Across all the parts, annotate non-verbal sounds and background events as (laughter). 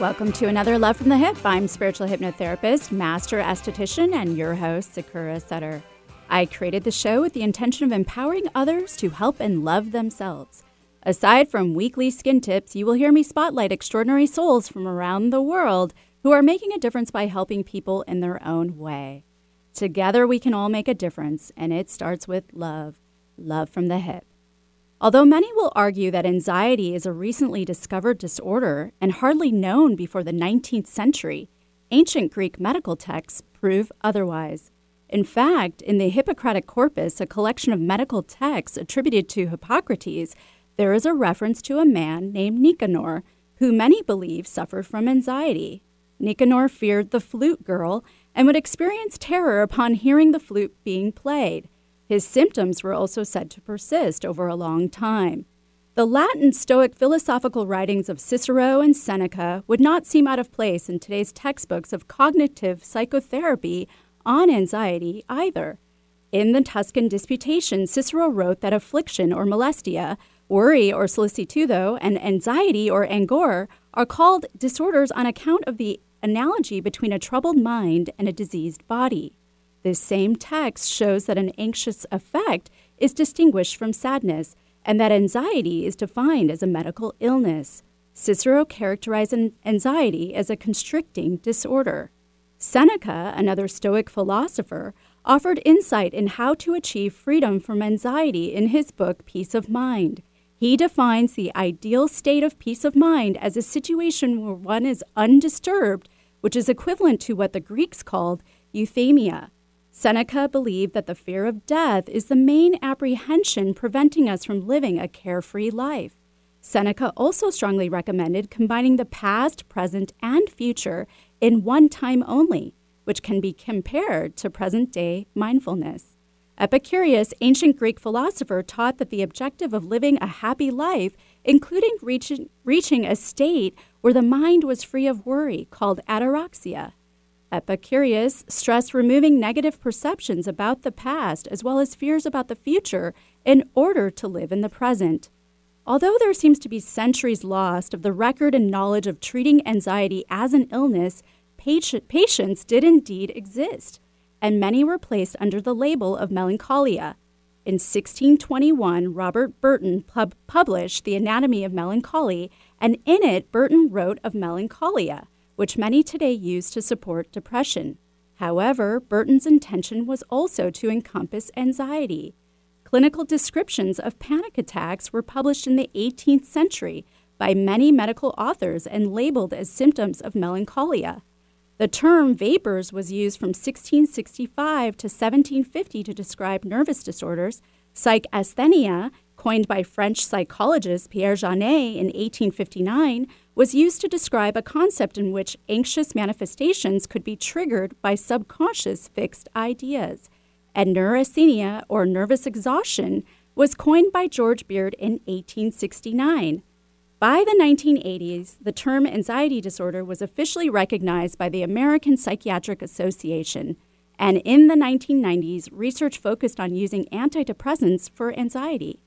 Welcome to another Love from the Hyp. I'm spiritual hypnotherapist, master esthetician, and your host, Sakura Sutter. I created the show with the intention of empowering others to help and love themselves. Aside from weekly skin tips, you will hear me spotlight extraordinary souls from around the world who are making a difference by helping people in their own way. Together, we can all make a difference, and it starts with love love from the hip. Although many will argue that anxiety is a recently discovered disorder and hardly known before the 19th century, ancient Greek medical texts prove otherwise. In fact, in the Hippocratic Corpus, a collection of medical texts attributed to Hippocrates, there is a reference to a man named Nicanor, who many believe suffered from anxiety. Nicanor feared the flute girl and would experience terror upon hearing the flute being played. His symptoms were also said to persist over a long time. The Latin Stoic philosophical writings of Cicero and Seneca would not seem out of place in today's textbooks of cognitive psychotherapy on anxiety either. In the Tusculan Disputation, Cicero wrote that affliction or molestia, worry or solicitudo, and anxiety or angor are called disorders on account of the analogy between a troubled mind and a diseased body. This same text shows that an anxious affect is distinguished from sadness and that anxiety is defined as a medical illness. Cicero characterized anxiety as a constricting disorder. Seneca, another Stoic philosopher, offered insight in how to achieve freedom from anxiety in his book Peace of Mind. He defines the ideal state of peace of mind as a situation where one is undisturbed, which is equivalent to what the Greeks called euthymia. Seneca believed that the fear of death is the main apprehension preventing us from living a carefree life. Seneca also strongly recommended combining the past, present, and future in one time only, which can be compared to present day mindfulness. Epicurus, ancient Greek philosopher, taught that the objective of living a happy life, including reaching, reaching a state where the mind was free of worry, called ataraxia. Epicurus stressed removing negative perceptions about the past as well as fears about the future in order to live in the present. Although there seems to be centuries lost of the record and knowledge of treating anxiety as an illness, patients did indeed exist, and many were placed under the label of melancholia. In 1621, Robert Burton pub- published The Anatomy of Melancholy, and in it, Burton wrote of melancholia which many today use to support depression. However, Burton's intention was also to encompass anxiety. Clinical descriptions of panic attacks were published in the 18th century by many medical authors and labeled as symptoms of melancholia. The term vapors was used from 1665 to 1750 to describe nervous disorders. Psychasthenia, coined by French psychologist Pierre Janet in 1859, was used to describe a concept in which anxious manifestations could be triggered by subconscious fixed ideas. And neurasthenia, or nervous exhaustion, was coined by George Beard in 1869. By the 1980s, the term anxiety disorder was officially recognized by the American Psychiatric Association. And in the 1990s, research focused on using antidepressants for anxiety.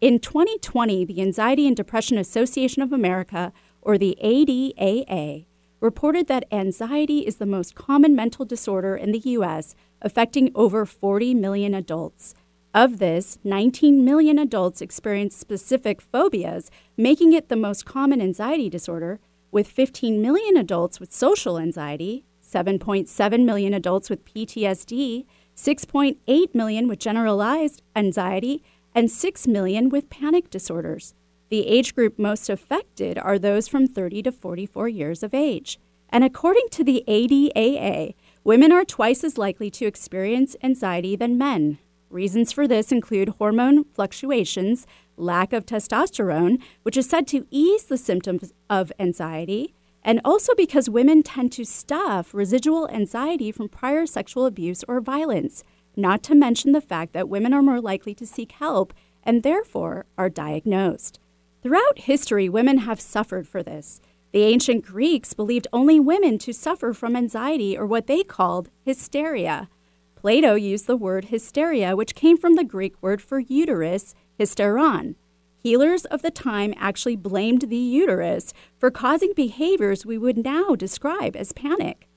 In 2020, the Anxiety and Depression Association of America or the ADAA, reported that anxiety is the most common mental disorder in the U.S., affecting over 40 million adults. Of this, 19 million adults experience specific phobias, making it the most common anxiety disorder, with 15 million adults with social anxiety, 7.7 million adults with PTSD, 6.8 million with generalized anxiety, and 6 million with panic disorders. The age group most affected are those from 30 to 44 years of age. And according to the ADAA, women are twice as likely to experience anxiety than men. Reasons for this include hormone fluctuations, lack of testosterone, which is said to ease the symptoms of anxiety, and also because women tend to stuff residual anxiety from prior sexual abuse or violence, not to mention the fact that women are more likely to seek help and therefore are diagnosed. Throughout history, women have suffered for this. The ancient Greeks believed only women to suffer from anxiety or what they called hysteria. Plato used the word hysteria, which came from the Greek word for uterus, hysteron. Healers of the time actually blamed the uterus for causing behaviors we would now describe as panic.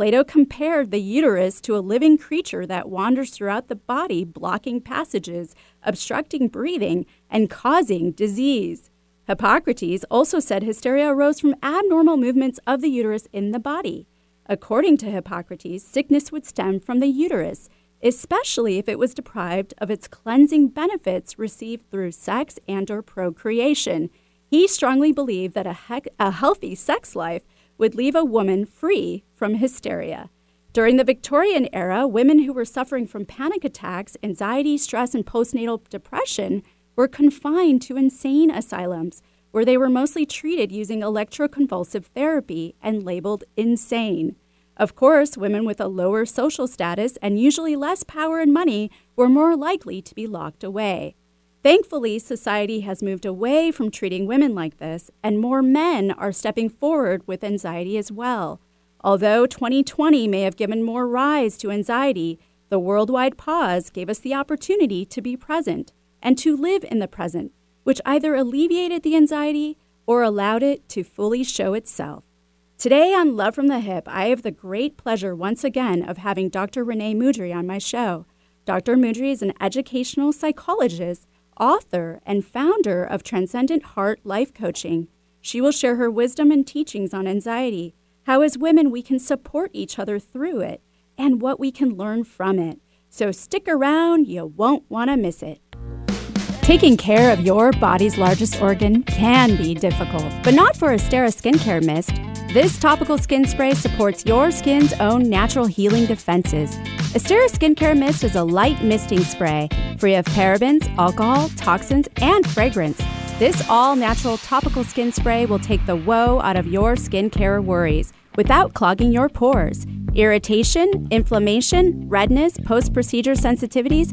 Plato compared the uterus to a living creature that wanders throughout the body, blocking passages, obstructing breathing, and causing disease. Hippocrates also said hysteria arose from abnormal movements of the uterus in the body. According to Hippocrates, sickness would stem from the uterus, especially if it was deprived of its cleansing benefits received through sex and or procreation. He strongly believed that a, he- a healthy sex life would leave a woman free from hysteria. During the Victorian era, women who were suffering from panic attacks, anxiety, stress, and postnatal depression were confined to insane asylums, where they were mostly treated using electroconvulsive therapy and labeled insane. Of course, women with a lower social status and usually less power and money were more likely to be locked away. Thankfully, society has moved away from treating women like this, and more men are stepping forward with anxiety as well. Although 2020 may have given more rise to anxiety, the worldwide pause gave us the opportunity to be present and to live in the present, which either alleviated the anxiety or allowed it to fully show itself. Today on Love from the Hyp, I have the great pleasure once again of having Dr. Renee Mudry on my show. Dr. Mudry is an educational psychologist, author, and founder of Transcendent Heart Life Coaching. She will share her wisdom and teachings on anxiety, how as women we can support each other through it, and what we can learn from it. So stick around, you won't want to miss it. Taking care of your body's largest organ can be difficult, but not for Esthera Skincare Mist. This topical skin spray supports your skin's own natural healing defenses. Esthera Skincare Mist is a light misting spray, free of parabens, alcohol, toxins, and fragrance. This all natural topical skin spray will take the woe out of your skincare worries without clogging your pores. Irritation, inflammation, redness, post procedure sensitivities?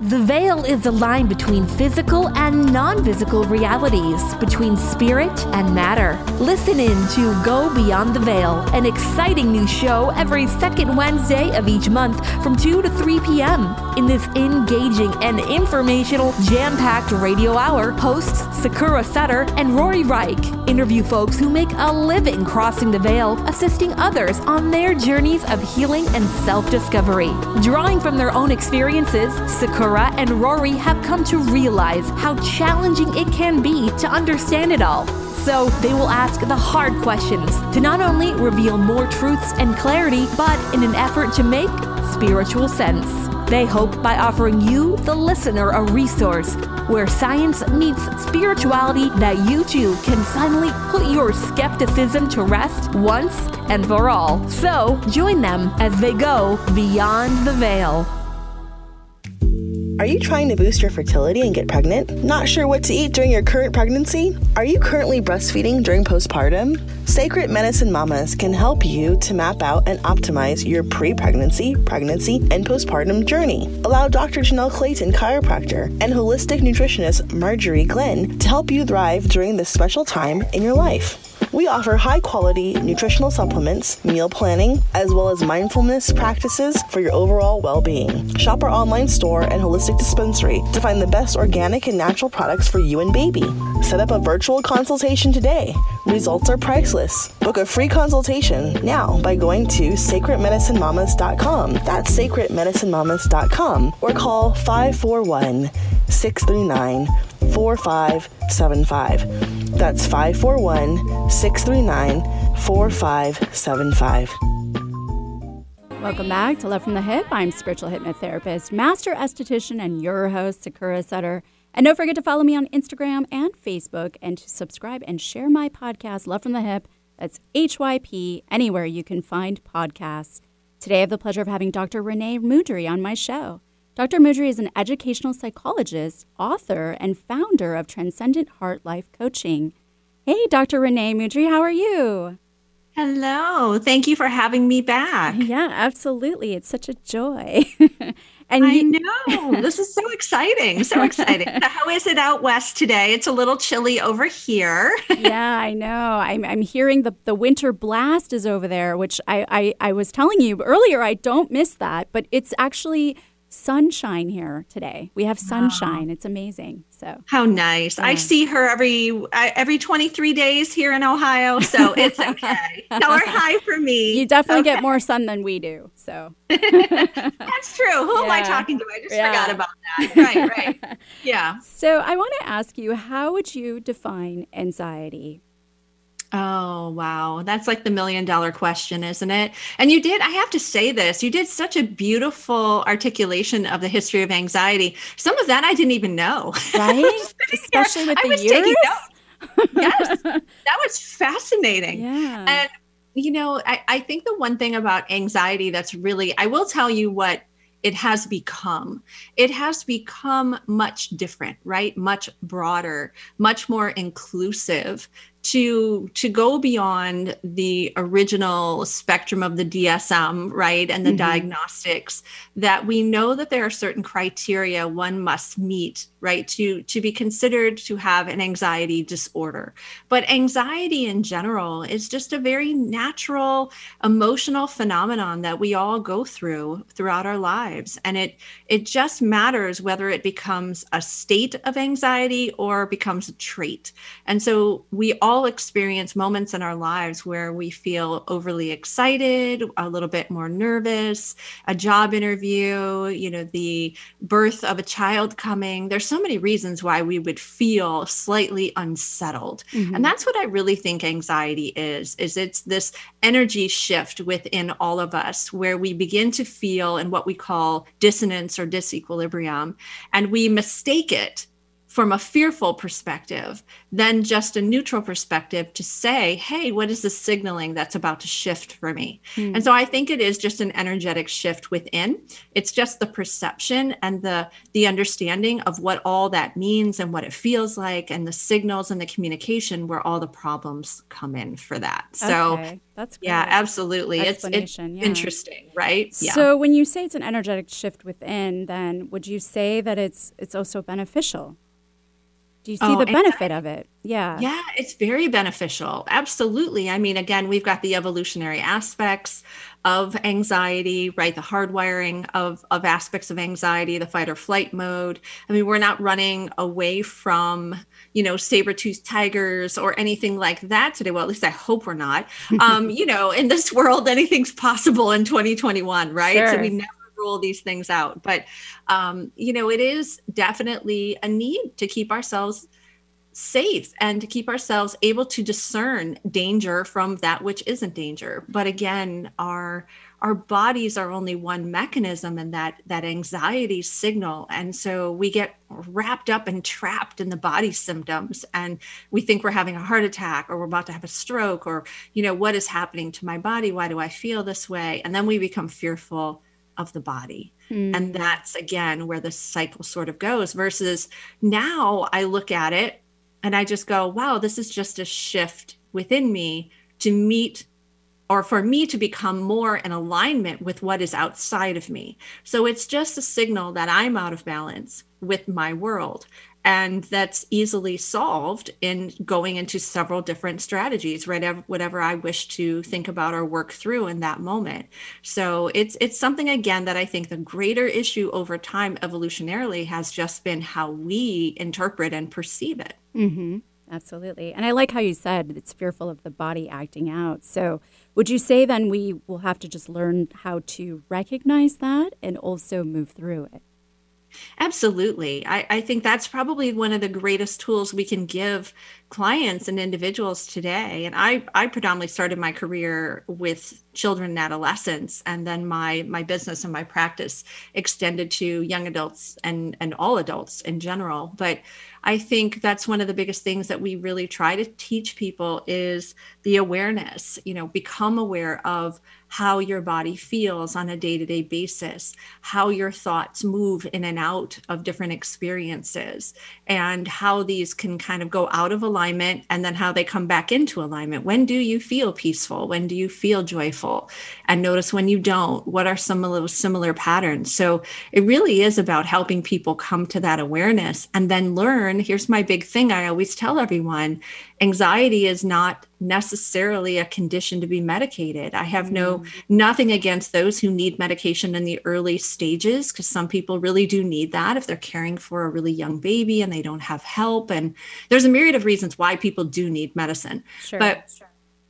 The veil is the line between physical and non physical realities, between spirit and matter. Listen in to Go Beyond the Veil, an exciting new show every second Wednesday of each month from 2 to 3 p.m. In this engaging and informational, jam packed radio hour, hosts Sakura Sutter and Rory Reich interview folks who make a living crossing the veil, assisting others on their journeys of healing and self discovery. Drawing from their own experiences, Sakura and Rory have come to realize how challenging it can be to understand it all. So they will ask the hard questions to not only reveal more truths and clarity, but in an effort to make spiritual sense. They hope by offering you, the listener, a resource where science meets spirituality that you too can finally put your skepticism to rest once and for all. So join them as they go beyond the veil. Are you trying to boost your fertility and get pregnant? Not sure what to eat during your current pregnancy? Are you currently breastfeeding during postpartum? Sacred Medicine Mamas can help you to map out and optimize your pre pregnancy, pregnancy, and postpartum journey. Allow Dr. Janelle Clayton, chiropractor, and holistic nutritionist Marjorie Glenn to help you thrive during this special time in your life. We offer high quality nutritional supplements, meal planning, as well as mindfulness practices for your overall well being. Shop our online store and holistic dispensary to find the best organic and natural products for you and baby. Set up a virtual consultation today. Results are priceless. Book a free consultation now by going to sacredmedicinemamas.com. That's sacredmedicinemamas.com or call 541 639 4575. That's 541 639 4575. Welcome back to Love from the Hyp. I'm spiritual hypnotherapist, master esthetician, and your host, Sakura Sutter. And don't forget to follow me on Instagram and Facebook and to subscribe and share my podcast, Love from the Hyp. That's HYP, anywhere you can find podcasts. Today, I have the pleasure of having Dr. Renee Mudry on my show. Dr. Mudry is an educational psychologist, author, and founder of Transcendent Heart Life Coaching. Hey, Dr. Renee Mudry, how are you? Hello. Thank you for having me back. Yeah, absolutely. It's such a joy. (laughs) and I you- know this is so exciting, so exciting. so how is it out west today? It's a little chilly over here. (laughs) yeah, I know. I'm, I'm hearing the the winter blast is over there, which I, I I was telling you earlier. I don't miss that, but it's actually sunshine here today. We have sunshine. Wow. It's amazing. So how nice! Yeah. I see her every every twenty three days here in Ohio, so (laughs) it's okay. Tell her hi for me. You definitely okay. get more sun than we do. So (laughs) that's true. Who yeah. am I talking to? I just yeah. forgot about that. Right, right. (laughs) Yeah. So I want to ask you, how would you define anxiety? Oh, wow. That's like the million dollar question, isn't it? And you did, I have to say this, you did such a beautiful articulation of the history of anxiety. Some of that I didn't even know. (laughs) Right? Especially with the years. yes. That was fascinating. Yeah. And, you know, I, I think the one thing about anxiety that's really, I will tell you what it has become. It has become much different, right? Much broader, much more inclusive to to go beyond the original spectrum of the DSM, right, and the mm-hmm. diagnostics that we know that there are certain criteria one must meet, right, to to be considered to have an anxiety disorder. But anxiety in general is just a very natural emotional phenomenon that we all go through throughout our lives and it it just matters whether it becomes a state of anxiety or becomes a trait. And so we all experience moments in our lives where we feel overly excited, a little bit more nervous, a job interview, you you know, the birth of a child coming. There's so many reasons why we would feel slightly unsettled. Mm-hmm. And that's what I really think anxiety is is it's this energy shift within all of us where we begin to feel in what we call dissonance or disequilibrium and we mistake it from a fearful perspective than just a neutral perspective to say, hey, what is the signaling that's about to shift for me? Mm. And so I think it is just an energetic shift within. It's just the perception and the the understanding of what all that means and what it feels like and the signals and the communication where all the problems come in for that. So okay. That's great. yeah, absolutely. It's, it's yeah. interesting, right? Yeah. So when you say it's an energetic shift within, then would you say that it's it's also beneficial? Do you see oh, the benefit of it? Yeah. Yeah, it's very beneficial. Absolutely. I mean, again, we've got the evolutionary aspects of anxiety, right? The hardwiring of, of aspects of anxiety, the fight or flight mode. I mean, we're not running away from, you know, saber-toothed tigers or anything like that today. Well, at least I hope we're not. (laughs) Um, you know, in this world, anything's possible in 2021, right? Sure. So we never rule these things out. But, um, you know, it is definitely a need to keep ourselves safe and to keep ourselves able to discern danger from that which isn't danger. But again our our bodies are only one mechanism and that that anxiety signal. And so we get wrapped up and trapped in the body symptoms and we think we're having a heart attack or we're about to have a stroke or you know what is happening to my body? Why do i feel this way? And then we become fearful of the body. Mm. And that's again where the cycle sort of goes. Versus now I look at it and I just go, wow, this is just a shift within me to meet or for me to become more in alignment with what is outside of me. So it's just a signal that I'm out of balance with my world and that's easily solved in going into several different strategies right whatever i wish to think about or work through in that moment. So it's it's something again that i think the greater issue over time evolutionarily has just been how we interpret and perceive it. Mm-hmm. absolutely. And i like how you said it's fearful of the body acting out. So would you say then we will have to just learn how to recognize that and also move through it Absolutely. I, I, think that's probably one of the greatest tools we can give clients and individuals today. And I, I predominantly started my career with children and adolescents and then my my business and my practice extended to young adults and and all adults in general but i think that's one of the biggest things that we really try to teach people is the awareness you know become aware of how your body feels on a day to day basis, how your thoughts move in and out of different experiences, and how these can kind of go out of alignment and then how they come back into alignment. When do you feel peaceful? When do you feel joyful? And notice when you don't, what are some of those similar patterns? So it really is about helping people come to that awareness and then learn. Here's my big thing I always tell everyone anxiety is not necessarily a condition to be medicated. I have no mm. nothing against those who need medication in the early stages because some people really do need that if they're caring for a really young baby and they don't have help and there's a myriad of reasons why people do need medicine. Sure, but sure.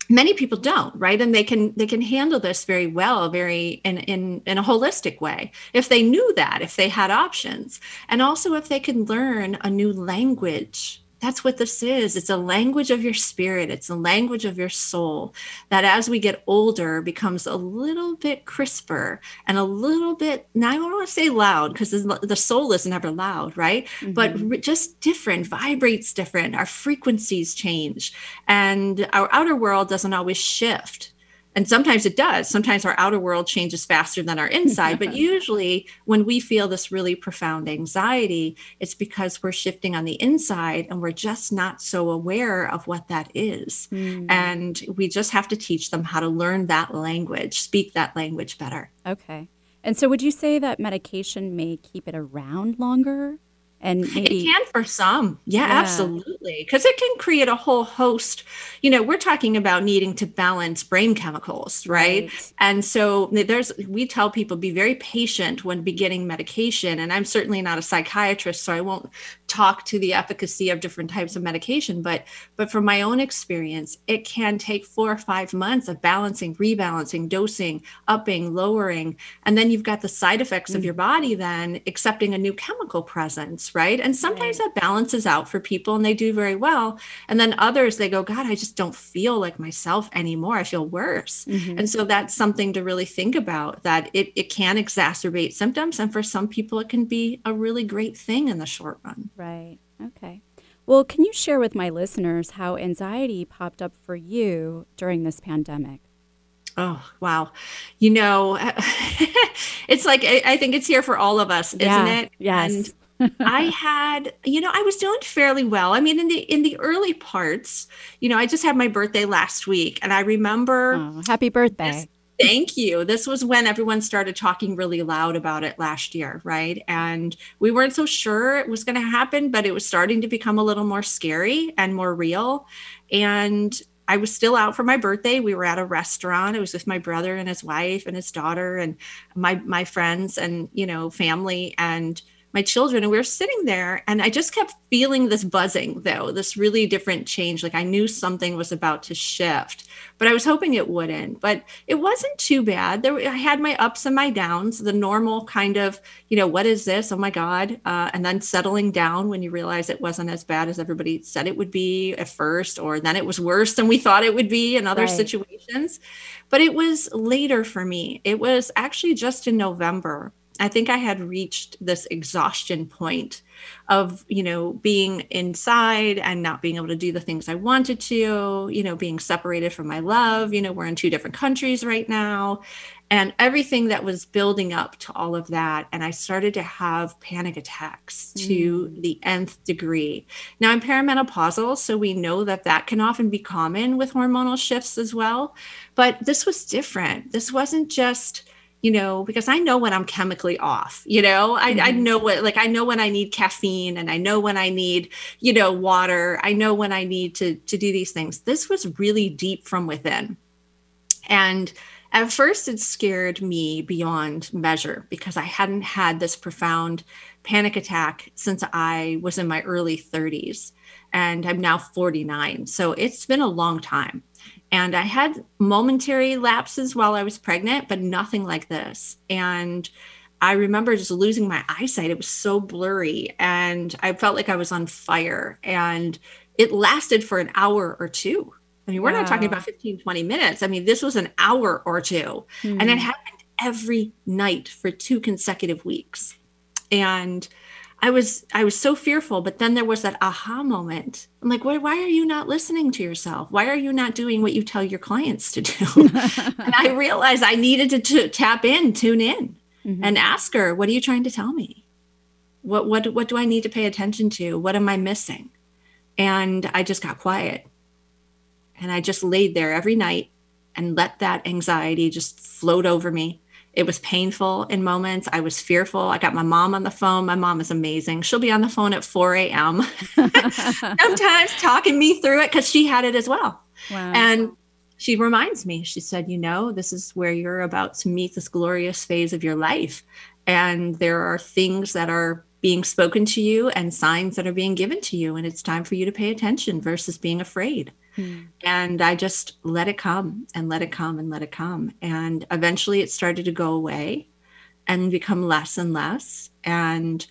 many people don't, right? And they can they can handle this very well, very in in in a holistic way if they knew that, if they had options. And also if they can learn a new language that's what this is. It's a language of your spirit, it's a language of your soul that as we get older becomes a little bit crisper and a little bit, now I don't want to say loud because the soul is never loud, right? Mm-hmm. But just different, vibrates different. Our frequencies change and our outer world doesn't always shift and sometimes it does. Sometimes our outer world changes faster than our inside. But (laughs) usually when we feel this really profound anxiety it's because we're shifting on the inside and we're just not so aware of what that is. Mm. and we just have to teach them how to learn that language speak that language better. Okay. And so would you say that medication may keep it around longer and maybe it can for some yeah, yeah. absolutely because it can create a whole host you know we're talking about needing to balance brain chemicals right? right? and so there's we tell people be very patient when beginning medication and i'm certainly not a psychiatrist so i won't talk to the efficacy of different types of medication but but from my own experience it can take four or five months of balancing rebalancing dosing upping lowering and then you've got the side effects mm. of your body then accepting a new chemical presence right and sometimes right. that balances out for people and they do very well and then others they go god i just don't feel like myself anymore i feel worse mm-hmm. and so that's something to really think about that it, it can exacerbate symptoms and for some people it can be a really great thing in the short run Right. Okay. Well, can you share with my listeners how anxiety popped up for you during this pandemic? Oh, wow. You know, (laughs) it's like, I think it's here for all of us, isn't it? Yes. And (laughs) I had, you know, I was doing fairly well. I mean, in the in the early parts, you know, I just had my birthday last week and I remember oh, happy birthday. This, Thank you. This was when everyone started talking really loud about it last year, right? And we weren't so sure it was going to happen, but it was starting to become a little more scary and more real. And I was still out for my birthday. We were at a restaurant. It was with my brother and his wife and his daughter and my my friends and, you know, family and my children and we were sitting there and i just kept feeling this buzzing though this really different change. Like i knew something was about to shift but i was hoping it wouldn't. But it wasn't too bad. There i had my ups and my downs the normal kind of you know what is this? Oh my god uh, and then settling down when you realize it wasn't as bad as everybody said it would be at first or then it was worse than we thought it would be in other right. situations. But it was later for me. It was actually just in november I think I had reached this exhaustion point of, you know, being inside and not being able to do the things I wanted to, you know, being separated from my love. You know, we're in two different countries right now and everything that was building up to all of that. And I started to have panic attacks mm. to the nth degree. Now I'm perimenopausal, so we know that that can often be common with hormonal shifts as well. But this was different. This wasn't just, you know, because I know when I'm chemically off, you know, I, mm-hmm. I know what, like, I know when I need caffeine and I know when I need, you know, water. I know when I need to, to do these things. This was really deep from within. And at first, it scared me beyond measure because I hadn't had this profound panic attack since I was in my early 30s. And I'm now 49. So it's been a long time. And I had momentary lapses while I was pregnant, but nothing like this. And I remember just losing my eyesight. It was so blurry and I felt like I was on fire. And it lasted for an hour or two. I mean, we're Wow. not talking about 15, 20 minutes. I mean, this was an hour or two. And it Hmm. happened every night for two consecutive weeks. And I was I was so fearful, but then there was that aha moment. I'm like, why, why are you not listening to yourself? Why are you not doing what you tell your clients to do? (laughs) and I realized I needed to, to tap in, tune in, Mhm. and ask her, what are you trying to tell me? What what what do I need to pay attention to? What am I missing? And I just got quiet. And I just laid there every night and let that anxiety just float over me. It was painful in moments. I was fearful. I got my mom on the phone. My mom is amazing. She'll be on the phone at 4 a.m. (laughs) sometimes talking me through it because she had it as well. wow. And she reminds me, she said, You know, this is where you're about to meet this glorious phase of your life. And there are things that are being spoken to you and signs that are being given to you. And it's time for you to pay attention versus being afraid. Hmm. And I just let it come and let it come and let it come. And eventually it started to go away and become less and less. And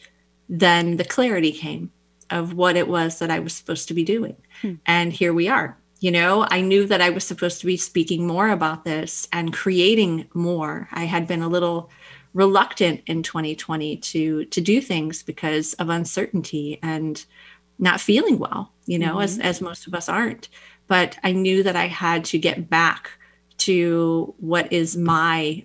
then the clarity came of what it was that I was supposed to be doing. Hmm. And here we are. You know, I knew that I was supposed to be speaking more about this and creating more. I had been a little reluctant in 2020 to to do things because of uncertainty and not feeling well, you know, as as most of us aren't. But I knew that I had to get back to what is my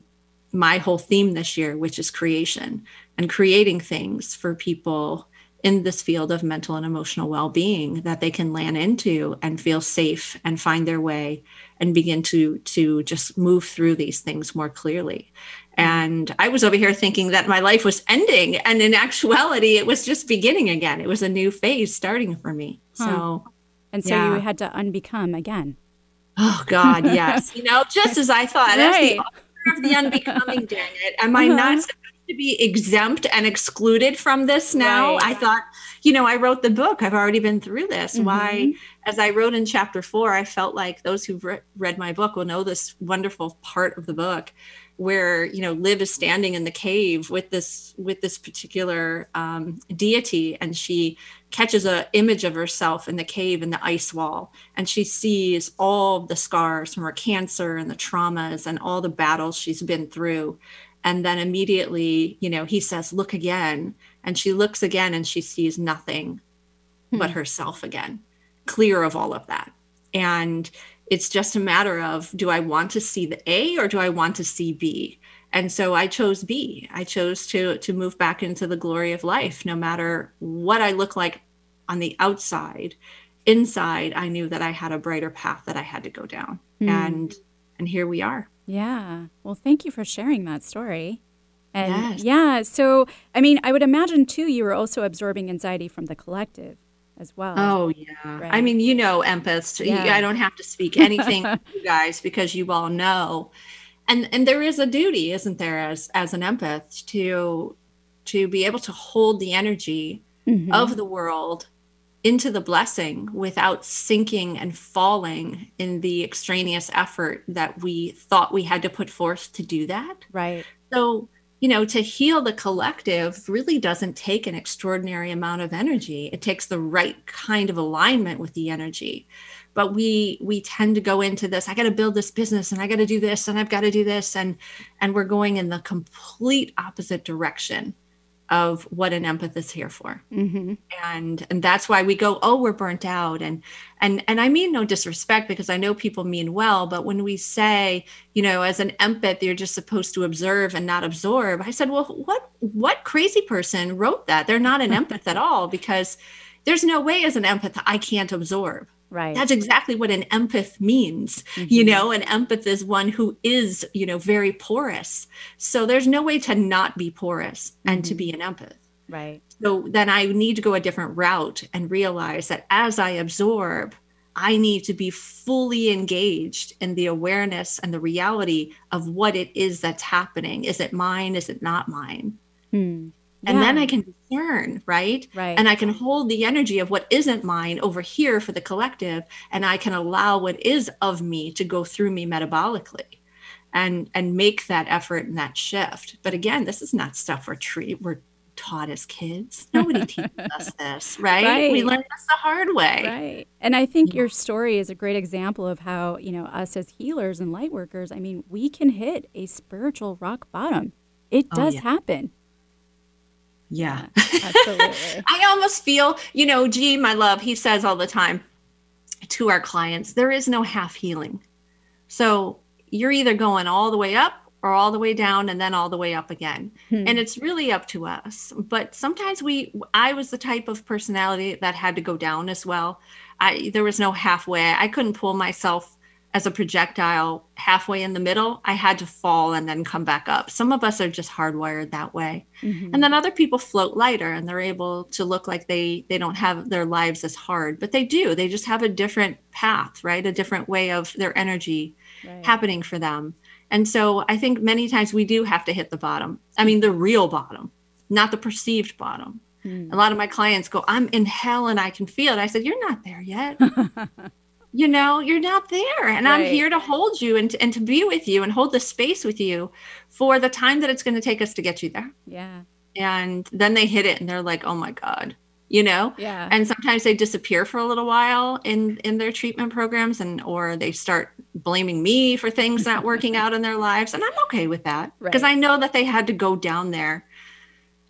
my whole theme this year, which is creation and creating things for people in this field of mental and emotional well-being that they can land into and feel safe and find their way and begin to to just move through these things more clearly. And i was over here thinking that my life was ending and in actuality it was just beginning again. It was a new phase starting for me. Huh. so and so yeah. you had to unbecome again. oh god (laughs) yes you know just as i thought as Right. the author of the unbecoming dang it am i Uh-huh. not supposed to be exempt and excluded from this now Right. i thought you know i wrote the book i've already been through this why Mhm. as I wrote in chapter four, I felt like those who've re- read my book will know this wonderful part of the book where you know Liv is standing in the cave with this with this particular um, deity, and she catches a image of herself in the cave in the ice wall, and she sees all the scars from her cancer and the traumas and all the battles she's been through. And then immediately, you know, he says, "Look again," and she looks again, and she sees nothing but herself again clear of all of that. And it's just a matter of do I want to see the A or do I want to see B? And so I chose B. I chose to to move back into the glory of life no matter what I look like on the outside. Inside, I knew that I had a brighter path that I had to go down. Hmm. And and here we are. Yeah. Well, thank you for sharing that story. And Yes. yeah, so I mean, I would imagine too you were also absorbing anxiety from the collective as well. Oh yeah. I mean, you know, empaths. Yeah. I don't have to speak anything to you guys because you all know. And and there is a duty, isn't there, as as an empath to to be able to hold the energy Mhm. of the world into the blessing without sinking and falling in the extraneous effort that we thought we had to put forth to do that. right. So, you know, to heal the collective really doesn't take an extraordinary amount of energy. It takes the right kind of alignment with the energy. But we we tend to go into this, I got to build this business and I got to do this and I've got to do this and and we're going in the complete opposite direction of what an empath is here for. Hmm and and that's why we go oh we're burnt out. And and and i mean no disrespect because i know people mean well but when we say you know as an empath you're just supposed to observe and not absorb i said well what what crazy person wrote that? They're not an empath at all because there's no way as an empath i can't absorb Right. that's exactly what an empath means Mm-hmm. you know an empath is one who is you know very porous so there's no way to not be porous and to Mhm. be an empath right. so then I need to go a different route and realize that as I absorb, I need to be fully engaged in the awareness and the reality of what it is that's happening. Is it mine? Is it not mine? Hmm. And then I can discern, right? Right. And I can hold the energy of what isn't mine over here for the collective, and I can allow what is of me to go through me metabolically and and make that effort and that shift. But again, this is not stuff we're tre- we're taught as kids. Nobody (laughs) teaches us this, right? right? We learned this the hard way. Right. And I think your story is a great example of how, you know, us as healers and light workers, I mean, we can hit a spiritual rock bottom. It oh, does oh, yeah. happen. Yeah. absolutely. (laughs) I almost feel, you know, Gee, my love, he says all the time to our clients, there is no half healing. So you're either going all the way up or all the way down and then all the way up again. Hmm. And it's really up to us. But sometimes we I was the type of personality that had to go down as well. I there was no halfway. I couldn't pull myself as a projectile halfway in the middle. I had to fall and then come back up. Some of us are just hardwired that way. Mm-hmm. And then other people float lighter and they're able to look like they they don't have their lives as hard, but they do. They just have a different path, right? A different way of their energy right. happening for them. And so I think many times we do have to hit the bottom. I mean, the real bottom, not the perceived bottom. Mm. A lot of my clients go, I'm in hell and I can feel it. I said, You're not there yet. (laughs) you know, you're not there. And right. I'm here to hold you and to, and to be with you and hold the space with you for the time that it's going to take us to get you there. Yeah. And then they hit it and they're like, oh my God, you know yeah and sometimes they disappear for a little while in in their treatment programs and or they start blaming me for things not working out in their lives and i'm okay with that because right. i know that they had to go down there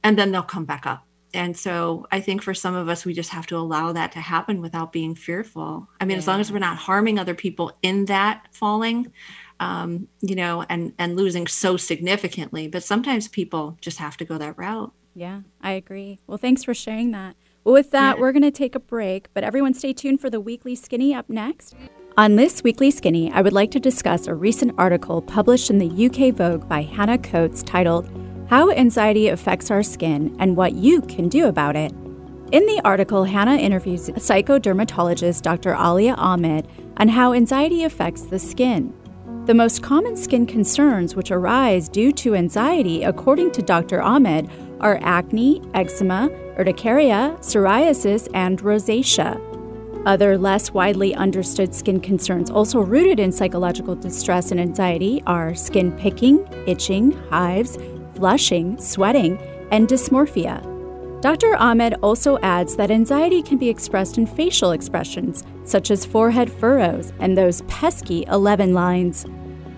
and then they'll come back up and so i think for some of us we just have to allow that to happen without being fearful i mean yeah. as long as we're not harming other people in that falling um, you know and and losing so significantly but sometimes people just have to go that route yeah i agree well thanks for sharing that well, with that, yeah. we're going to take a break, but everyone stay tuned for the Weekly Skinny up next. On this Weekly Skinny, I would like to discuss a recent article published in the UK Vogue by Hannah Coates titled, How Anxiety Affects Our Skin and What You Can Do About It. In the article, Hannah interviews psychodermatologist Dr. Alia Ahmed on how anxiety affects the skin. The most common skin concerns which arise due to anxiety, according to Dr. Ahmed, are acne, eczema, urticaria, psoriasis, and rosacea. Other less widely understood skin concerns, also rooted in psychological distress and anxiety, are skin picking, itching, hives, flushing, sweating, and dysmorphia. Dr. Ahmed also adds that anxiety can be expressed in facial expressions, such as forehead furrows and those pesky 11 lines.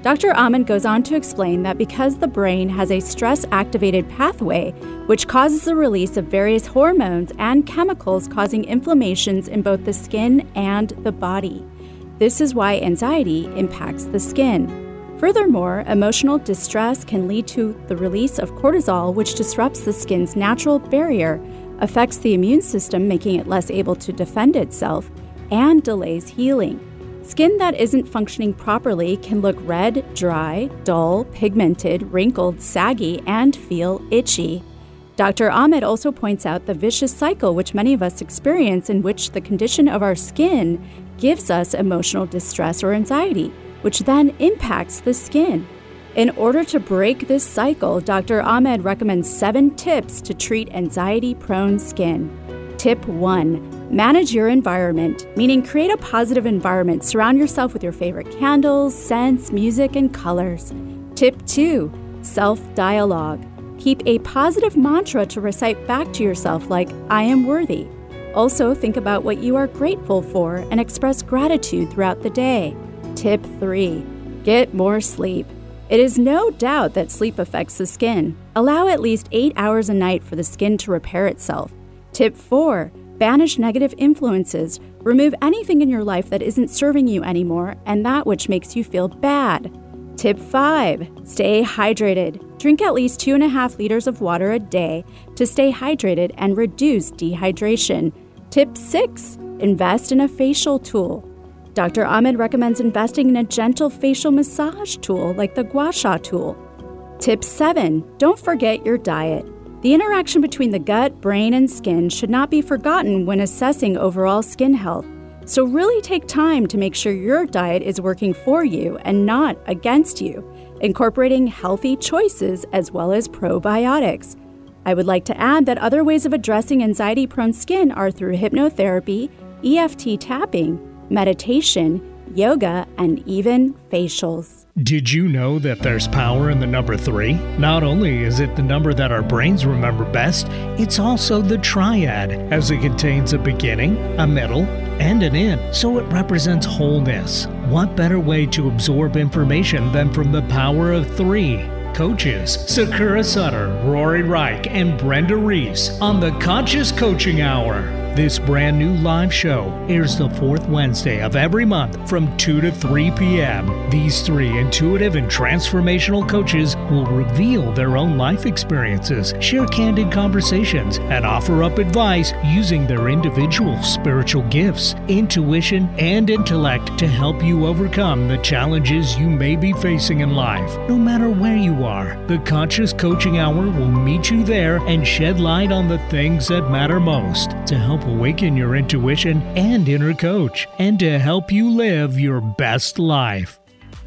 Dr. Ahmed goes on to explain that because the brain has a stress activated pathway, which causes the release of various hormones and chemicals causing inflammations in both the skin and the body. This is why anxiety impacts the skin. Furthermore, emotional distress can lead to the release of cortisol, which disrupts the skin's natural barrier, affects the immune system, making it less able to defend itself, and delays healing. Skin that isn't functioning properly can look red, dry, dull, pigmented, wrinkled, saggy, and feel itchy. Dr. Ahmed also points out the vicious cycle which many of us experience, in which the condition of our skin gives us emotional distress or anxiety, which then impacts the skin. In order to break this cycle, Dr. Ahmed recommends seven tips to treat anxiety prone skin. Tip 1 Manage your environment, meaning create a positive environment. Surround yourself with your favorite candles, scents, music, and colors. Tip 2 Self dialogue. Keep a positive mantra to recite back to yourself, like, I am worthy. Also, think about what you are grateful for and express gratitude throughout the day. Tip 3 Get more sleep. It is no doubt that sleep affects the skin. Allow at least 8 hours a night for the skin to repair itself. Tip 4 Banish negative influences. Remove anything in your life that isn't serving you anymore and that which makes you feel bad. Tip 5 Stay hydrated. Drink at least 2.5 liters of water a day to stay hydrated and reduce dehydration. Tip 6 Invest in a facial tool. Dr. Ahmed recommends investing in a gentle facial massage tool like the Gua Sha tool. Tip 7 Don't forget your diet. The interaction between the gut, brain, and skin should not be forgotten when assessing overall skin health. So, really take time to make sure your diet is working for you and not against you, incorporating healthy choices as well as probiotics. I would like to add that other ways of addressing anxiety prone skin are through hypnotherapy, EFT tapping, meditation, yoga, and even facials. Did you know that there's power in the number three? Not only is it the number that our brains remember best, it's also the triad, as it contains a beginning, a middle, and an end, so it represents wholeness. What better way to absorb information than from the power of three? Coaches Sakura Sutter, Rory Reich, and Brenda Reese on the Conscious Coaching Hour. This brand new live show airs the fourth Wednesday of every month from 2 to 3 p.m. These three intuitive and transformational coaches will reveal their own life experiences, share candid conversations, and offer up advice using their individual spiritual gifts, intuition, and intellect to help you overcome the challenges you may be facing in life. No matter where you are, the Conscious Coaching Hour will meet you there and shed light on the things that matter most to help awaken your intuition and inner coach, and to help you live your best life.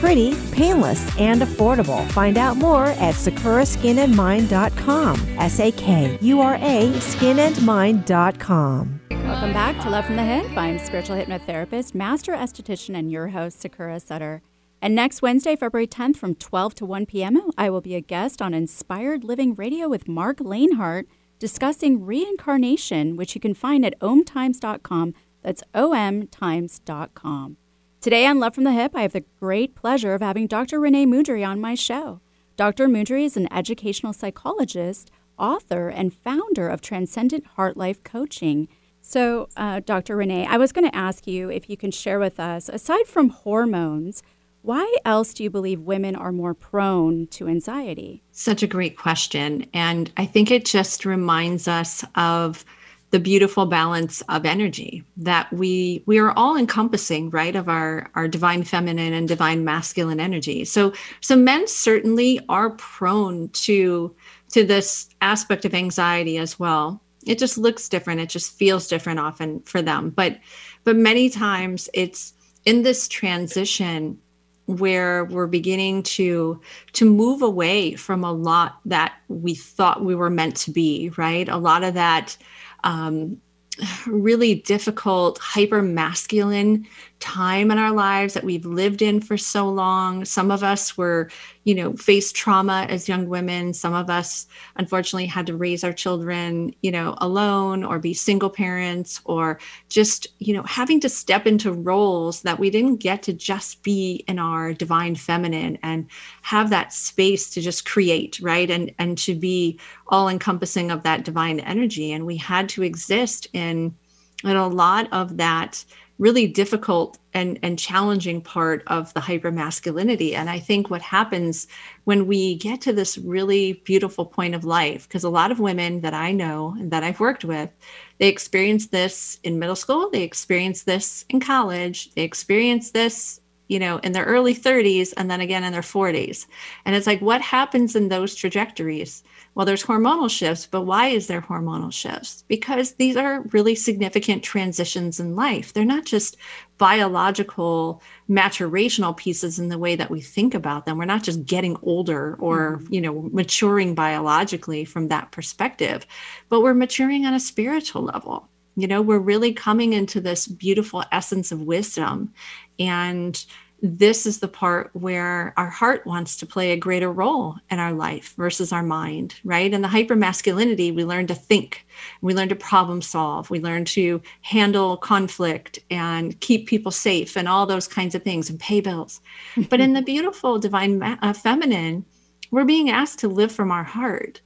pretty, painless, and affordable. Find out more at sakuraskinandmind.com. S A K U R A skinandmind.com. Welcome back to Love from the Hip. I'm spiritual hypnotherapist, master esthetician, and your host, Sakura Sutter. And next Wednesday, February 10th, from 12 to 1 p.m., I will be a guest on Inspired Living Radio with Mark Lanehart discussing reincarnation, which you can find at omtimes.com. That's omtimes.com. Today on Love from the Hip, I have the great pleasure of having Dr. Renee Mudry on my show. Dr. Mudry is an educational psychologist, author, and founder of Transcendent Heart Life Coaching. So, uh, Dr. Renee, I was going to ask you if you can share with us, aside from hormones, why else do you believe women are more prone to anxiety? Such a great question. And I think it just reminds us of the beautiful balance of energy that we we are all encompassing right of our our divine feminine and divine masculine energy. So so men certainly are prone to to this aspect of anxiety as well. It just looks different. It just feels different often for them. But but many times it's in this transition where we're beginning to to move away from a lot that we thought we were meant to be right? A lot of that um, (sighs) really difficult, hyper masculine time in our lives that we've lived in for so long. Some of us were, you know, faced trauma as young women. Some of us, unfortunately, had to raise our children, you know, alone or be single parents or just, you know, having to step into roles that we didn't get to just be in our divine feminine and have that space to just create, right? And and to be all encompassing of that divine energy. And we had to exist in in a lot of that really difficult and, and challenging part of the hypermasculinity. And I think what happens when we get to this really beautiful point of life, because a lot of women that I know and that I've worked with, they experience this in middle school, they experience this in college, they experience this you know, in their early 30s and then again in their 40s. And it's like, what happens in those trajectories? Well, there's hormonal shifts, but why is there hormonal shifts? Because these are really significant transitions in life. They're not just biological maturational pieces in the way that we think about them. We're not just getting older or, mm-hmm. you know, maturing biologically from that perspective, but we're maturing on a spiritual level. You know, we're really coming into this beautiful essence of wisdom and this is the part where our heart wants to play a greater role in our life versus our mind, right? In the hyper masculinity, we learn to think, we learn to problem solve, we learn to handle conflict and keep people safe and all those kinds of things and pay bills. (laughs) but in the beautiful divine uh, feminine, we're being asked to live from our heart.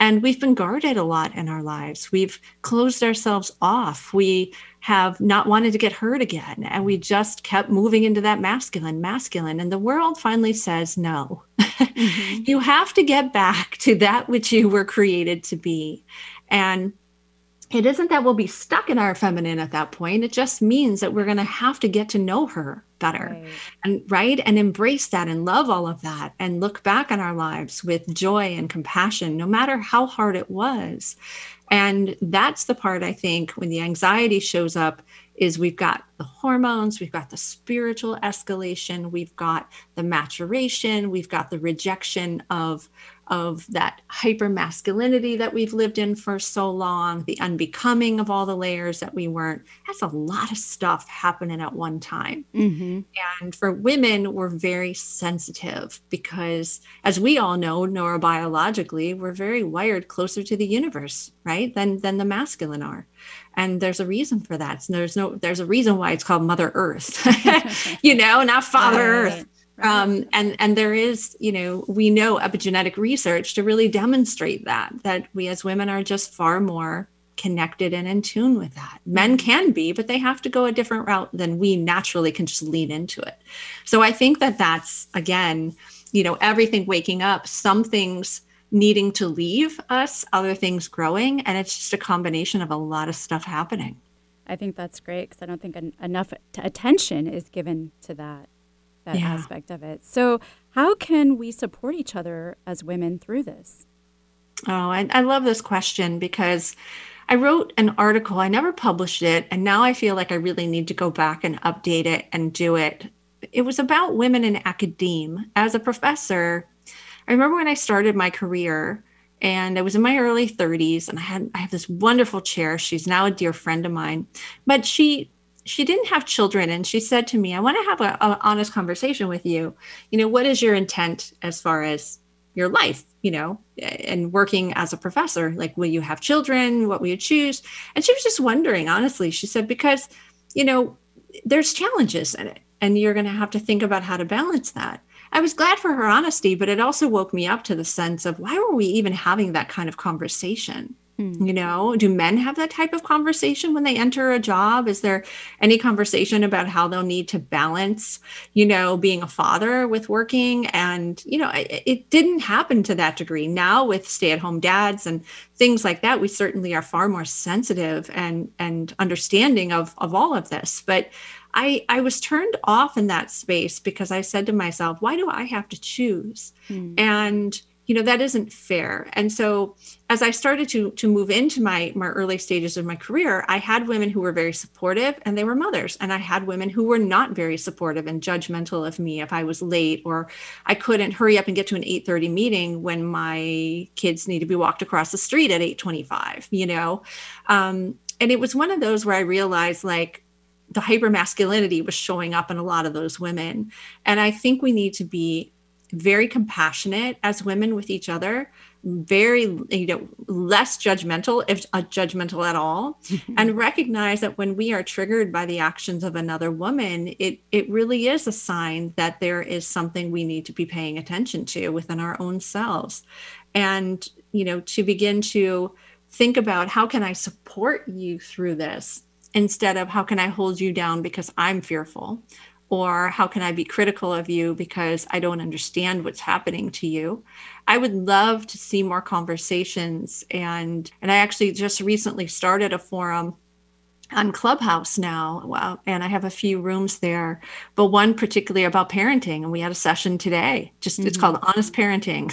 And we've been guarded a lot in our lives. We've closed ourselves off. We have not wanted to get hurt again. And we just kept moving into that masculine, masculine. And the world finally says, no, mm-hmm. (laughs) you have to get back to that which you were created to be. And it isn't that we'll be stuck in our feminine at that point. It just means that we're going to have to get to know her better right. and right and embrace that and love all of that and look back on our lives with joy and compassion, no matter how hard it was. And that's the part I think when the anxiety shows up is we've got the hormones, we've got the spiritual escalation, we've got the maturation, we've got the rejection of of that hyper masculinity that we've lived in for so long, the unbecoming of all the layers that we weren't. That's a lot of stuff happening at one time. Mm-hmm. And for women, we're very sensitive because, as we all know, neurobiologically, we're very wired closer to the universe, right, than than the masculine are. And there's a reason for that. And there's no there's a reason why it's called Mother Earth, (laughs) you know, not Father right. Earth um, and and there is you know we know epigenetic research to really demonstrate that that we as women are just far more connected and in tune with that. Men mm-hmm. can be but they have to go a different route than we naturally can just lean into it. So i think that that's again you know everything waking up some things needing to leave us other things growing and it's just a combination of a lot of stuff happening. I think that's great because i don't think en- enough t- attention is given to that that yeah. aspect of it. So, how can we support each other as women through this? Oh, I, I love this question because I wrote an article, I never published it, and now I feel like I really need to go back and update it and do it. It was about women in academia. As a professor, I remember when I started my career, and I was in my early 30s, and I had I have this wonderful chair. She's now a dear friend of mine, but she she didn't have children and she said to me i want to have an honest conversation with you. You know what is your intent as far as your life you know and working as a professor? Like will you have children? What will you choose? And she was just wondering honestly. She said because you know there's challenges in it and you're going to have to think about how to balance that. I was glad for her honesty but it also woke me up to the sense of why were we even having that kind of conversation Hmm. You know, do men have that type of conversation when they enter a job? Is there any conversation about how they'll need to balance, you know, being a father with working? And, you know, it, it didn't happen to that degree. Now, with stay at home dads and things like that, we certainly are far more sensitive and, and understanding of, of all of this. But I, I was turned off in that space because I said to myself, why do I have to choose? Hmm. And you know that isn't fair. And so as i started to to move into my my early stages of my career i had women who were very supportive and they were mothers. And i had women who were not very supportive and judgmental of me if i was late or i couldn't hurry up and get to an 8:30 meeting when my kids need to be walked across the street at 8:25 you know? Um, and it was one of those where i realized like the hyper masculinity was showing up in a lot of those women. And i think we need to be very compassionate as women with each other very you know less judgmental if uh, judgmental at all (laughs) and recognize that when we are triggered by the actions of another woman it it really is a sign that there is something we need to be paying attention to within our own selves. And you know to begin to think about how can i support you through this instead of how can i hold you down because i'm fearful or how can I be critical of you because I don't understand what's happening to you. I would love to see more conversations and and I actually just recently started a forum on Clubhouse now, wow, and I have a few rooms there, but one particularly about parenting, and we had a session today. Just mm-hmm. it's called Honest Parenting,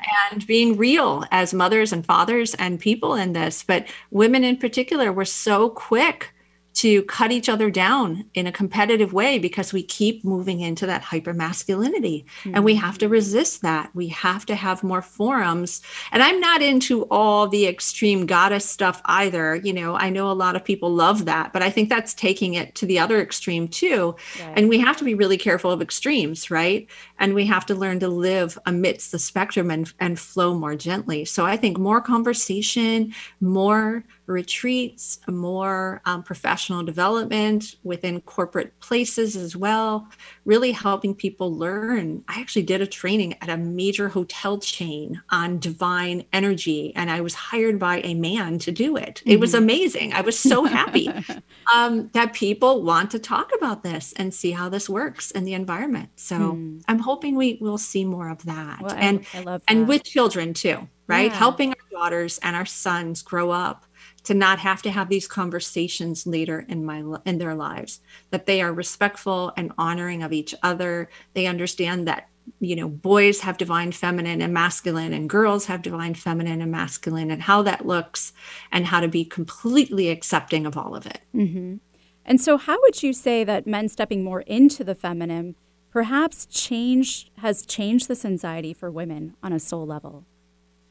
(laughs) and being real as mothers and fathers and people in this. But women in particular were so quick to cut each other down in a competitive way because we keep moving into that hyper masculinity mm-hmm. and we have to resist that. We have to have more forums. And i'm not into all the extreme goddess stuff either. You know i know a lot of people love that but i think that's taking it to the other extreme too. Right. and we have to be really careful of extremes right? And we have to learn to live amidst the spectrum and, and flow more gently. So i think more conversation more retreats, more um, professional development within corporate places as well, really helping people learn. I actually did a training at a major hotel chain on divine energy, and I was hired by a man to do it. Mm-hmm. It was mm-hmm. amazing. I was so happy (laughs) um, that people want to talk about this and see how this works in the environment. So mm. I'm hoping we will see more of that. Well, and I, I love that. and with children too, right? Yeah. Helping our daughters and our sons grow up to not have to have these conversations later in my in their lives that they are respectful and honoring of each other they understand that you know boys have divine feminine and masculine and girls have divine feminine and masculine and how that looks and how to be completely accepting of all of it mm-hmm. and so how would you say that men stepping more into the feminine perhaps change has changed this anxiety for women on a soul level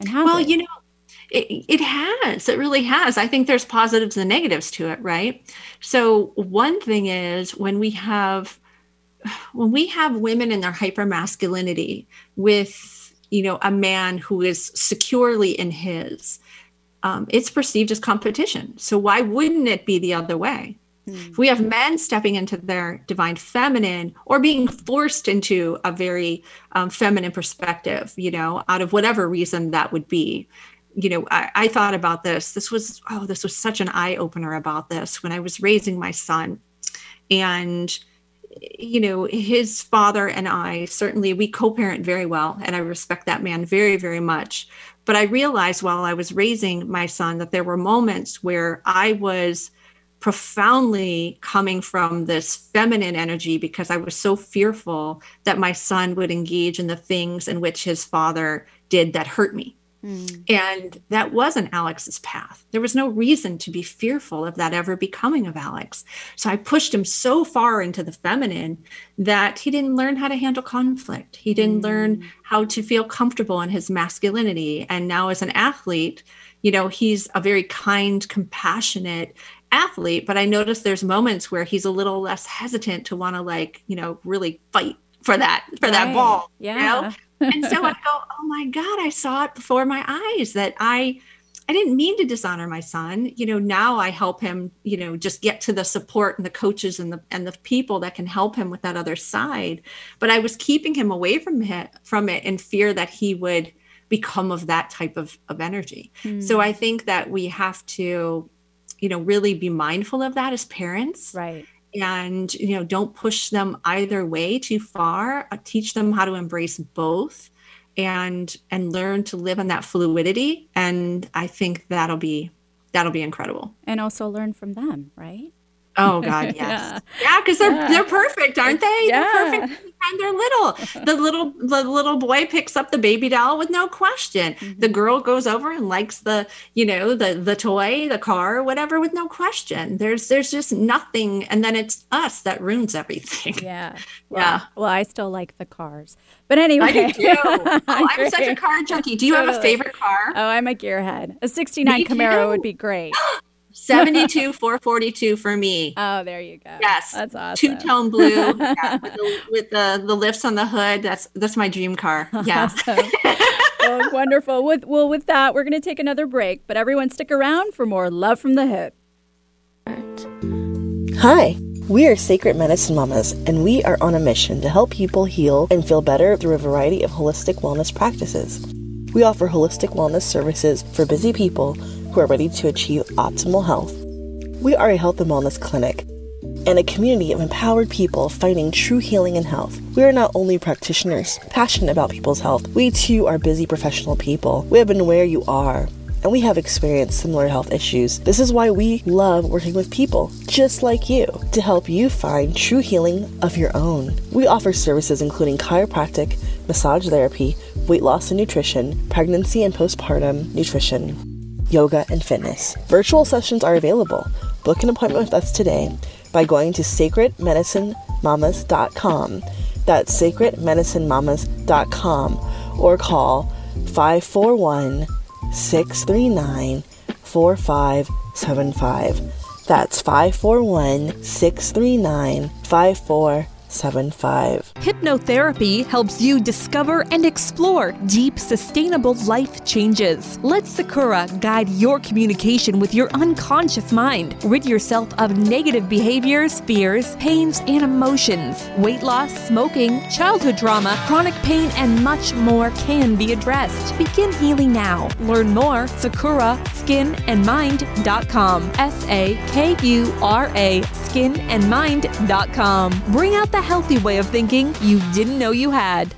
and how well it? you know it, it has. It really has. I think there's positives and negatives to it right? So one thing is when we have when we have women in their hyper masculinity with you know a man who is securely in his um, it's perceived as competition. So why wouldn't it be the other way? Mm. if we have men stepping into their divine feminine or being forced into a very um, feminine perspective you know out of whatever reason that would be you know I, I thought about this this was oh this was such an eye-opener about this when i was raising my son and you know, his father and I certainly we co-parent very well, and I respect that man very, very much. But I realized while I was raising my son that there were moments where I was profoundly coming from this feminine energy because I was so fearful that my son would engage in the things in which his father did that hurt me. Mm. And that wasn't Alex's path. There was no reason to be fearful of that ever becoming of Alex. So I pushed him so far into the feminine that he didn't learn how to handle conflict. He didn't mm. learn how to feel comfortable in his masculinity. And now, as an athlete, you know, he's a very kind, compassionate athlete. But I noticed there's moments where he's a little less hesitant to want to, like, you know, really fight for that for right. that ball. Yeah. You know? And so I (laughs) go, oh my God, I saw it before my eyes that I I didn't mean to dishonor my son. You know, now I help him, you know, just get to the support and the coaches and the and the people that can help him with that other side. But I was keeping him away from it from it in fear that he would become of that type of, of energy. Mm. So I think that we have to, you know, really be mindful of that as parents. Right and you know don't push them either way too far. Uh, teach them how to embrace both and and learn to live in that fluidity. And i think that'll be that'll be incredible. And also learn from them right Oh God, (laughs) yes, yeah, because yeah, they're yeah. they're perfect, aren't they? Yeah. They're perfect and they're little. The little the little boy picks up the baby doll with no question. Mm-hmm. The girl goes over and likes the you know the the toy, the car, whatever, with no question. There's there's just nothing, and then it's us that ruins everything. Yeah, (laughs) well, yeah. Well, I still like the cars, but anyway, I do too. (laughs) oh, I'm such a car junkie. Do you totally. have a favorite car? Oh, I'm a gearhead. A '69 Camaro would be great. (gasps) 72 442 for me. Oh, there you go. Yes. That's awesome. Two-tone blue yeah, (laughs) with, the, with the, the lifts on the hood. That's that's my dream car. (laughs) Yeah. Awesome. well, (laughs) wonderful. With well with that, we're going to take another break, but everyone stick around for more love from the hip. Hi. We are Sacred Medicine Mamas, and we are on a mission to help people heal and feel better through a variety of holistic wellness practices. We offer holistic wellness services for busy people who are ready to achieve optimal health. We are a health and wellness clinic and a community of empowered people finding true healing and health. We are not only practitioners passionate about people's health, we too are busy professional people. We have been where you are. And we have experienced similar health issues. This is why we love working with people just like you to help you find true healing of your own. We offer services including chiropractic, massage therapy, weight loss and nutrition, pregnancy and postpartum nutrition yoga, and fitness. Virtual sessions are available. Book an appointment with us today by going to sacredmedicinemamas.com. That's sacredmedicinemamas.com or call 541 639 4575. That's 541 639 5475. 75. Hypnotherapy helps you discover and explore deep, sustainable life changes. Let Sakura guide your communication with your unconscious mind. Rid yourself of negative behaviors, fears, pains, and emotions. Weight loss, smoking, childhood trauma, chronic pain, and much more can be addressed. Begin healing now. Learn more Sakura skinandmind.com. S A K U R A Skin and skinandmind.com. Bring out the healthy way of thinking you didn't know you had.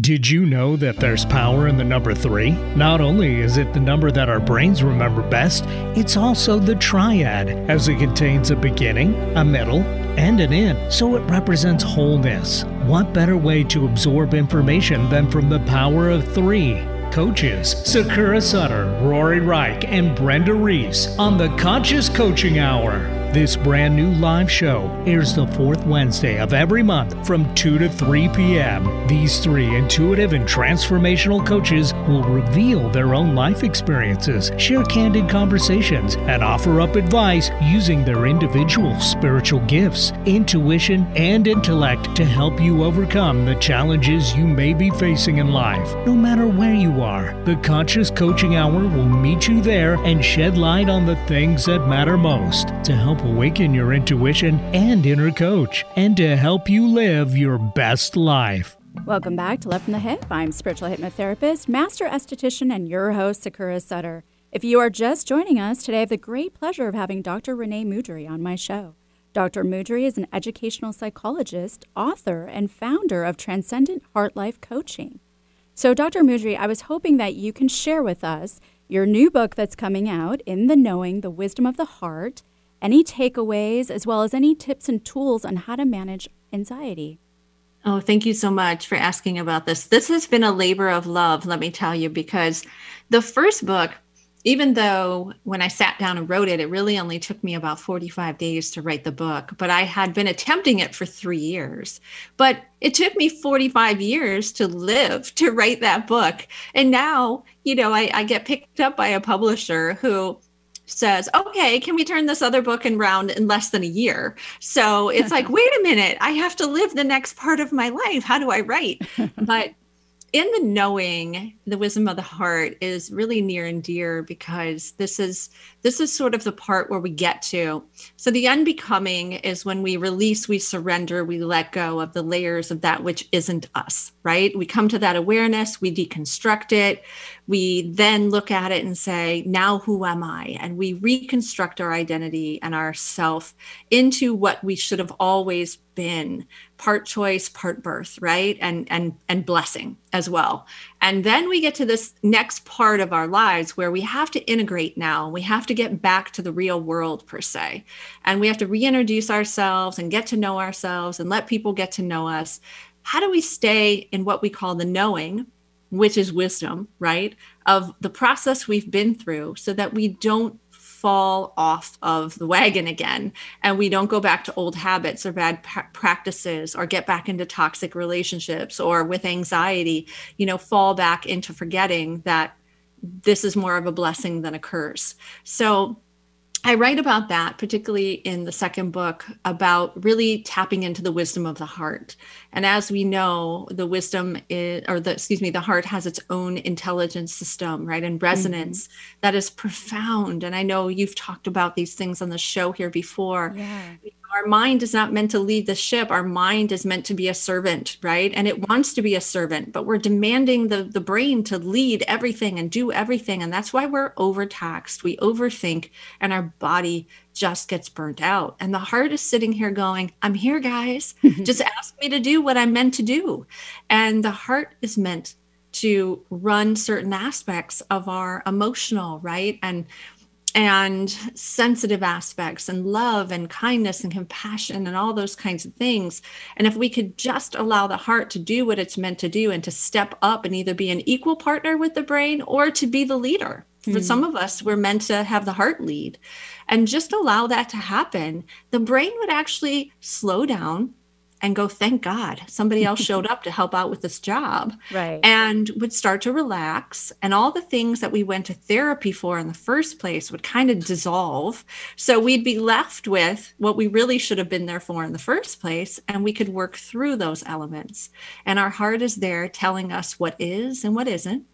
Did you know that there's power in the number three? Not only is it the number that our brains remember best, it's also the triad, as it contains a beginning, a middle, and an end, so it represents wholeness. What better way to absorb information than from the power of three? Coaches Sakura Sutter, Rory Reich, and Brenda Reese on the Conscious Coaching Hour. This brand new live show airs the fourth Wednesday of every month from 2 to 3 p.m. These three intuitive and transformational coaches will reveal their own life experiences, share candid conversations, and offer up advice using their individual spiritual gifts, intuition, and intellect to help you overcome the challenges you may be facing in life. No matter where you are, the Conscious Coaching Hour will meet you there and shed light on the things that matter most to help awaken your intuition and inner coach, and to help you live your best life. Welcome back to Love from the Hip. I'm spiritual hypnotherapist, master esthetician, and your host, Sakura Sutter. If you are just joining us today, I have the great pleasure of having Dr. Renee Mudry on my show. Dr. Mudry is an educational psychologist, author, and founder of Transcendent Heart Life Coaching. So, Dr. Mudry, I was hoping that you can share with us your new book that's coming out, In the Knowing, The Wisdom of the Heart, any takeaways, as well as any tips and tools on how to manage anxiety. Oh, thank you so much for asking about this. This has been a labor of love, let me tell you, because the first book, even though when I sat down and wrote it, it really only took me about 45 days to write the book, but I had been attempting it for three years. But it took me 45 years to live to write that book. And now, you know, I, I get picked up by a publisher who says, okay, can we turn this other book around in less than a year? So it's like, (laughs) wait a minute, I have to live the next part of my life. How do I write? (laughs) but in the knowing the wisdom of the heart is really near and dear because this is this is sort of the part where we get to. So the unbecoming is when we release we surrender we let go of the layers of that which isn't us right? We come to that awareness we deconstruct it we then look at it and say now who am i? And we reconstruct our identity and our self into what we should have always been part choice part birth right? And and and blessing as well. And then we get to this next part of our lives where we have to integrate now. We have to get back to the real world per se. And we have to reintroduce ourselves and get to know ourselves and let people get to know us. How do we stay in what we call the knowing which is wisdom right of the process we've been through so that we don't fall off of the wagon again and we don't go back to old habits or bad pa- practices or get back into toxic relationships or with anxiety you know fall back into forgetting that this is more of a blessing than a curse. So I write about that, particularly in the second book, about really tapping into the wisdom of the heart. And as we know, the wisdom is, or the, excuse me, the heart has its own intelligence system, right? And resonance mm-hmm. that is profound. And I know you've talked about these things on the show here before. Yeah our mind is not meant to lead the ship. Our mind is meant to be a servant right? And it wants to be a servant but we're demanding the the brain to lead everything and do everything. And that's why we're overtaxed. We overthink and our body just gets burnt out. And the heart is sitting here going i'm here guys. (laughs) Just ask me to do what i'm meant to do. And the heart is meant to run certain aspects of our emotional right? And and sensitive aspects and love and kindness and compassion and all those kinds of things. And if we could just allow the heart to do what it's meant to do and to step up and either be an equal partner with the brain or to be the leader. Mm. For some of us, we're meant to have the heart lead and just allow that to happen. The brain would actually slow down and go, thank God somebody else showed up to help out with this job. (laughs) Right. And would start to relax. And all the things that we went to therapy for in the first place would kind of dissolve. So we'd be left with what we really should have been there for in the first place. And we could work through those elements. And our heart is there telling us what is and what isn't.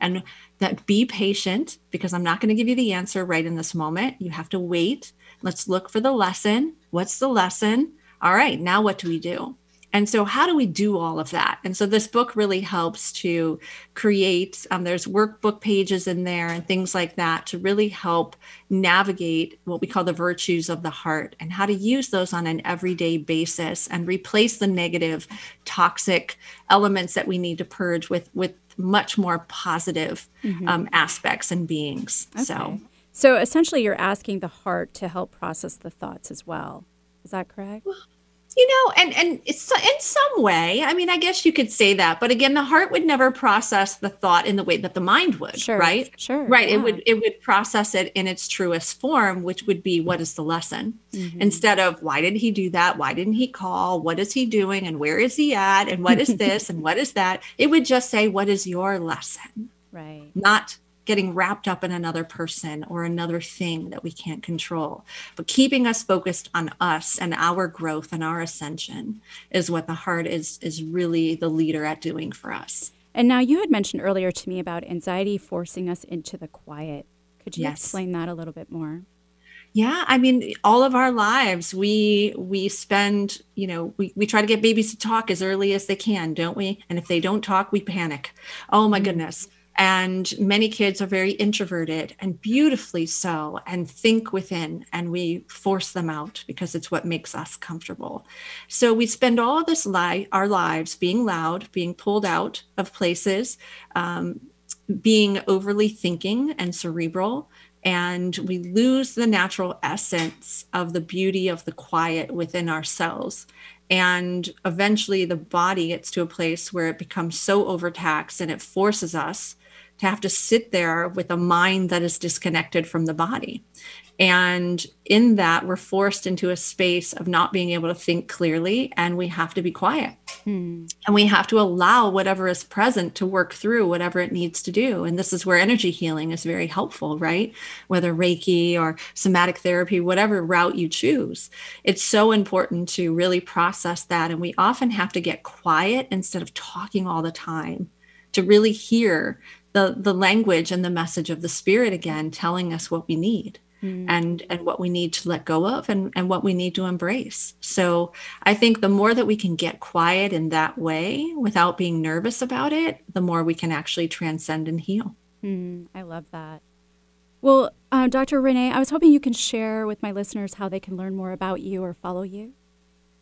And that be patient because I'm not going to give you the answer right in this moment. You have to wait. Let's look for the lesson. What's the lesson? All right, now what do we do? And so, how do we do all of that? And so, this book really helps to create, um, there's workbook pages in there and things like that to really help navigate what we call the virtues of the heart and how to use those on an everyday basis and replace the negative, toxic elements that we need to purge with, with much more positive mm-hmm. um, aspects and beings. Okay. So, so essentially, you're asking the heart to help process the thoughts as well. Is that correct? Well, you know and and it's in some way i mean i guess you could say that but again the heart would never process the thought in the way that the mind would sure, right? sure right yeah. it would it would process it in its truest form which would be what is the lesson? Mm-hmm. instead of why did he do that? Why didn't he call? What is he doing? And where is he at? And what is (laughs) this? And what is that? It would just say what is your lesson? Right. Not getting wrapped up in another person or another thing that we can't control. But keeping us focused on us and our growth and our ascension is what the heart is is really the leader at doing for us. And now you had mentioned earlier to me about anxiety forcing us into the quiet. Could you yes. explain that a little bit more? Yeah, I mean, all of our lives, we we spend, you know, we, we try to get babies to talk as early as they can, don't we? And if they don't talk, we panic. Oh my mm-hmm. goodness and many kids are very introverted and beautifully so and think within and we force them out because it's what makes us comfortable. So we spend all this li- our lives being loud being pulled out of places um, being overly thinking and cerebral and we lose the natural essence of the beauty of the quiet within ourselves. And eventually the body gets to a place where it becomes so overtaxed and it forces us to have to sit there with a mind that is disconnected from the body. And in that, we're forced into a space of not being able to think clearly, and we have to be quiet. Hmm. And we have to allow whatever is present to work through whatever it needs to do. And this is where energy healing is very helpful, right? Whether Reiki or somatic therapy, whatever route you choose, it's so important to really process that. And we often have to get quiet instead of talking all the time to really hear the the language and the message of the spirit again telling us what we need mm. and and what we need to let go of and and what we need to embrace. So i think the more that we can get quiet in that way without being nervous about it the more we can actually transcend and heal. Mm, i love that. Well uh, dr renee i was hoping you can share with my listeners how they can learn more about you or follow you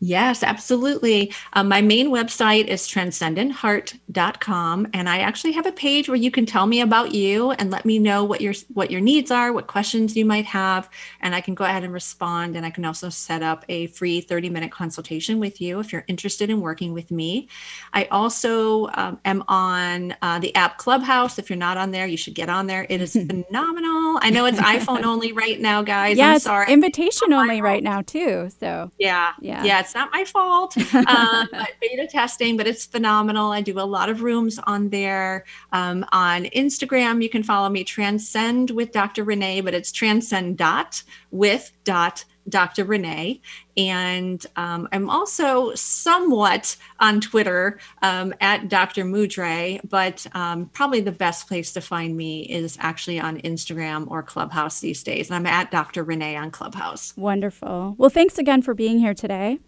Yes, absolutely. Um, my main website is transcendentheart.com, and I actually have a page where you can tell me about you and let me know what your what your needs are, what questions you might have, and I can go ahead and respond. And I can also set up a free 30 minute consultation with you if you're interested in working with me. I also um, am on uh, the app Clubhouse. If you're not on there, you should get on there. It is (laughs) phenomenal. I know it's iPhone only right now, guys. Yeah, I'm it's sorry. invitation only right now too. So yeah, yeah, yeah it's not my fault. Um, (laughs) beta testing, but it's phenomenal. I do a lot of rooms on there. Um, on Instagram, you can follow me Transcend with Dr. Renee, but it's transcend dot with dot Dr. Renee. And um, I'm also somewhat on Twitter um, at Dr. Mudry, but um, probably the best place to find me is actually on Instagram or Clubhouse these days. And I'm at Dr. Renee on Clubhouse. Wonderful. Well, thanks again for being here today.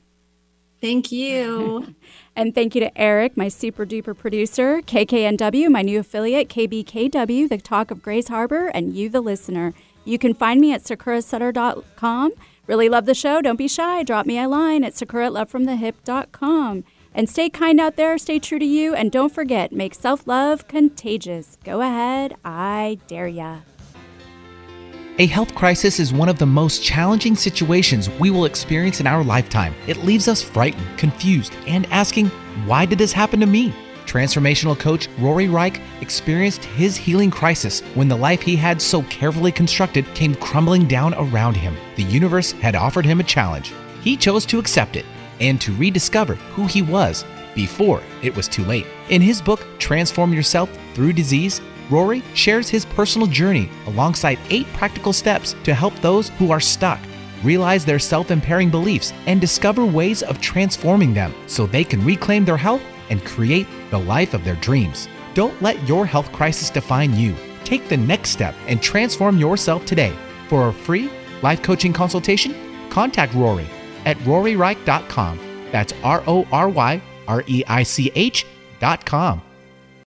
Thank you. (laughs) and thank you to Eric, my super duper producer, KKNW, my new affiliate, KBKW, the talk of Grays Harbor, and you, the listener. You can find me at sakurasutter.com. Really love the show. Don't be shy. Drop me a line at sakura@lovefromthehip.com. And stay kind out there, stay true to you, and don't forget, make self love contagious. Go ahead, I dare ya. A health crisis is one of the most challenging situations we will experience in our lifetime. It leaves us frightened, confused, and asking, why did this happen to me? Transformational coach Rory Reich experienced his healing crisis when the life he had so carefully constructed came crumbling down around him. The universe had offered him a challenge. He chose to accept it and to rediscover who he was before it was too late. In his book, Transform Yourself Through Disease, Rory shares his personal journey alongside eight practical steps to help those who are stuck realize their self impairing beliefs and discover ways of transforming them so they can reclaim their health and create the life of their dreams. Don't let your health crisis define you. Take the next step and transform yourself today. For a free life coaching consultation, contact Rory at roryreich.com That's R O R Y R E I C H dot com.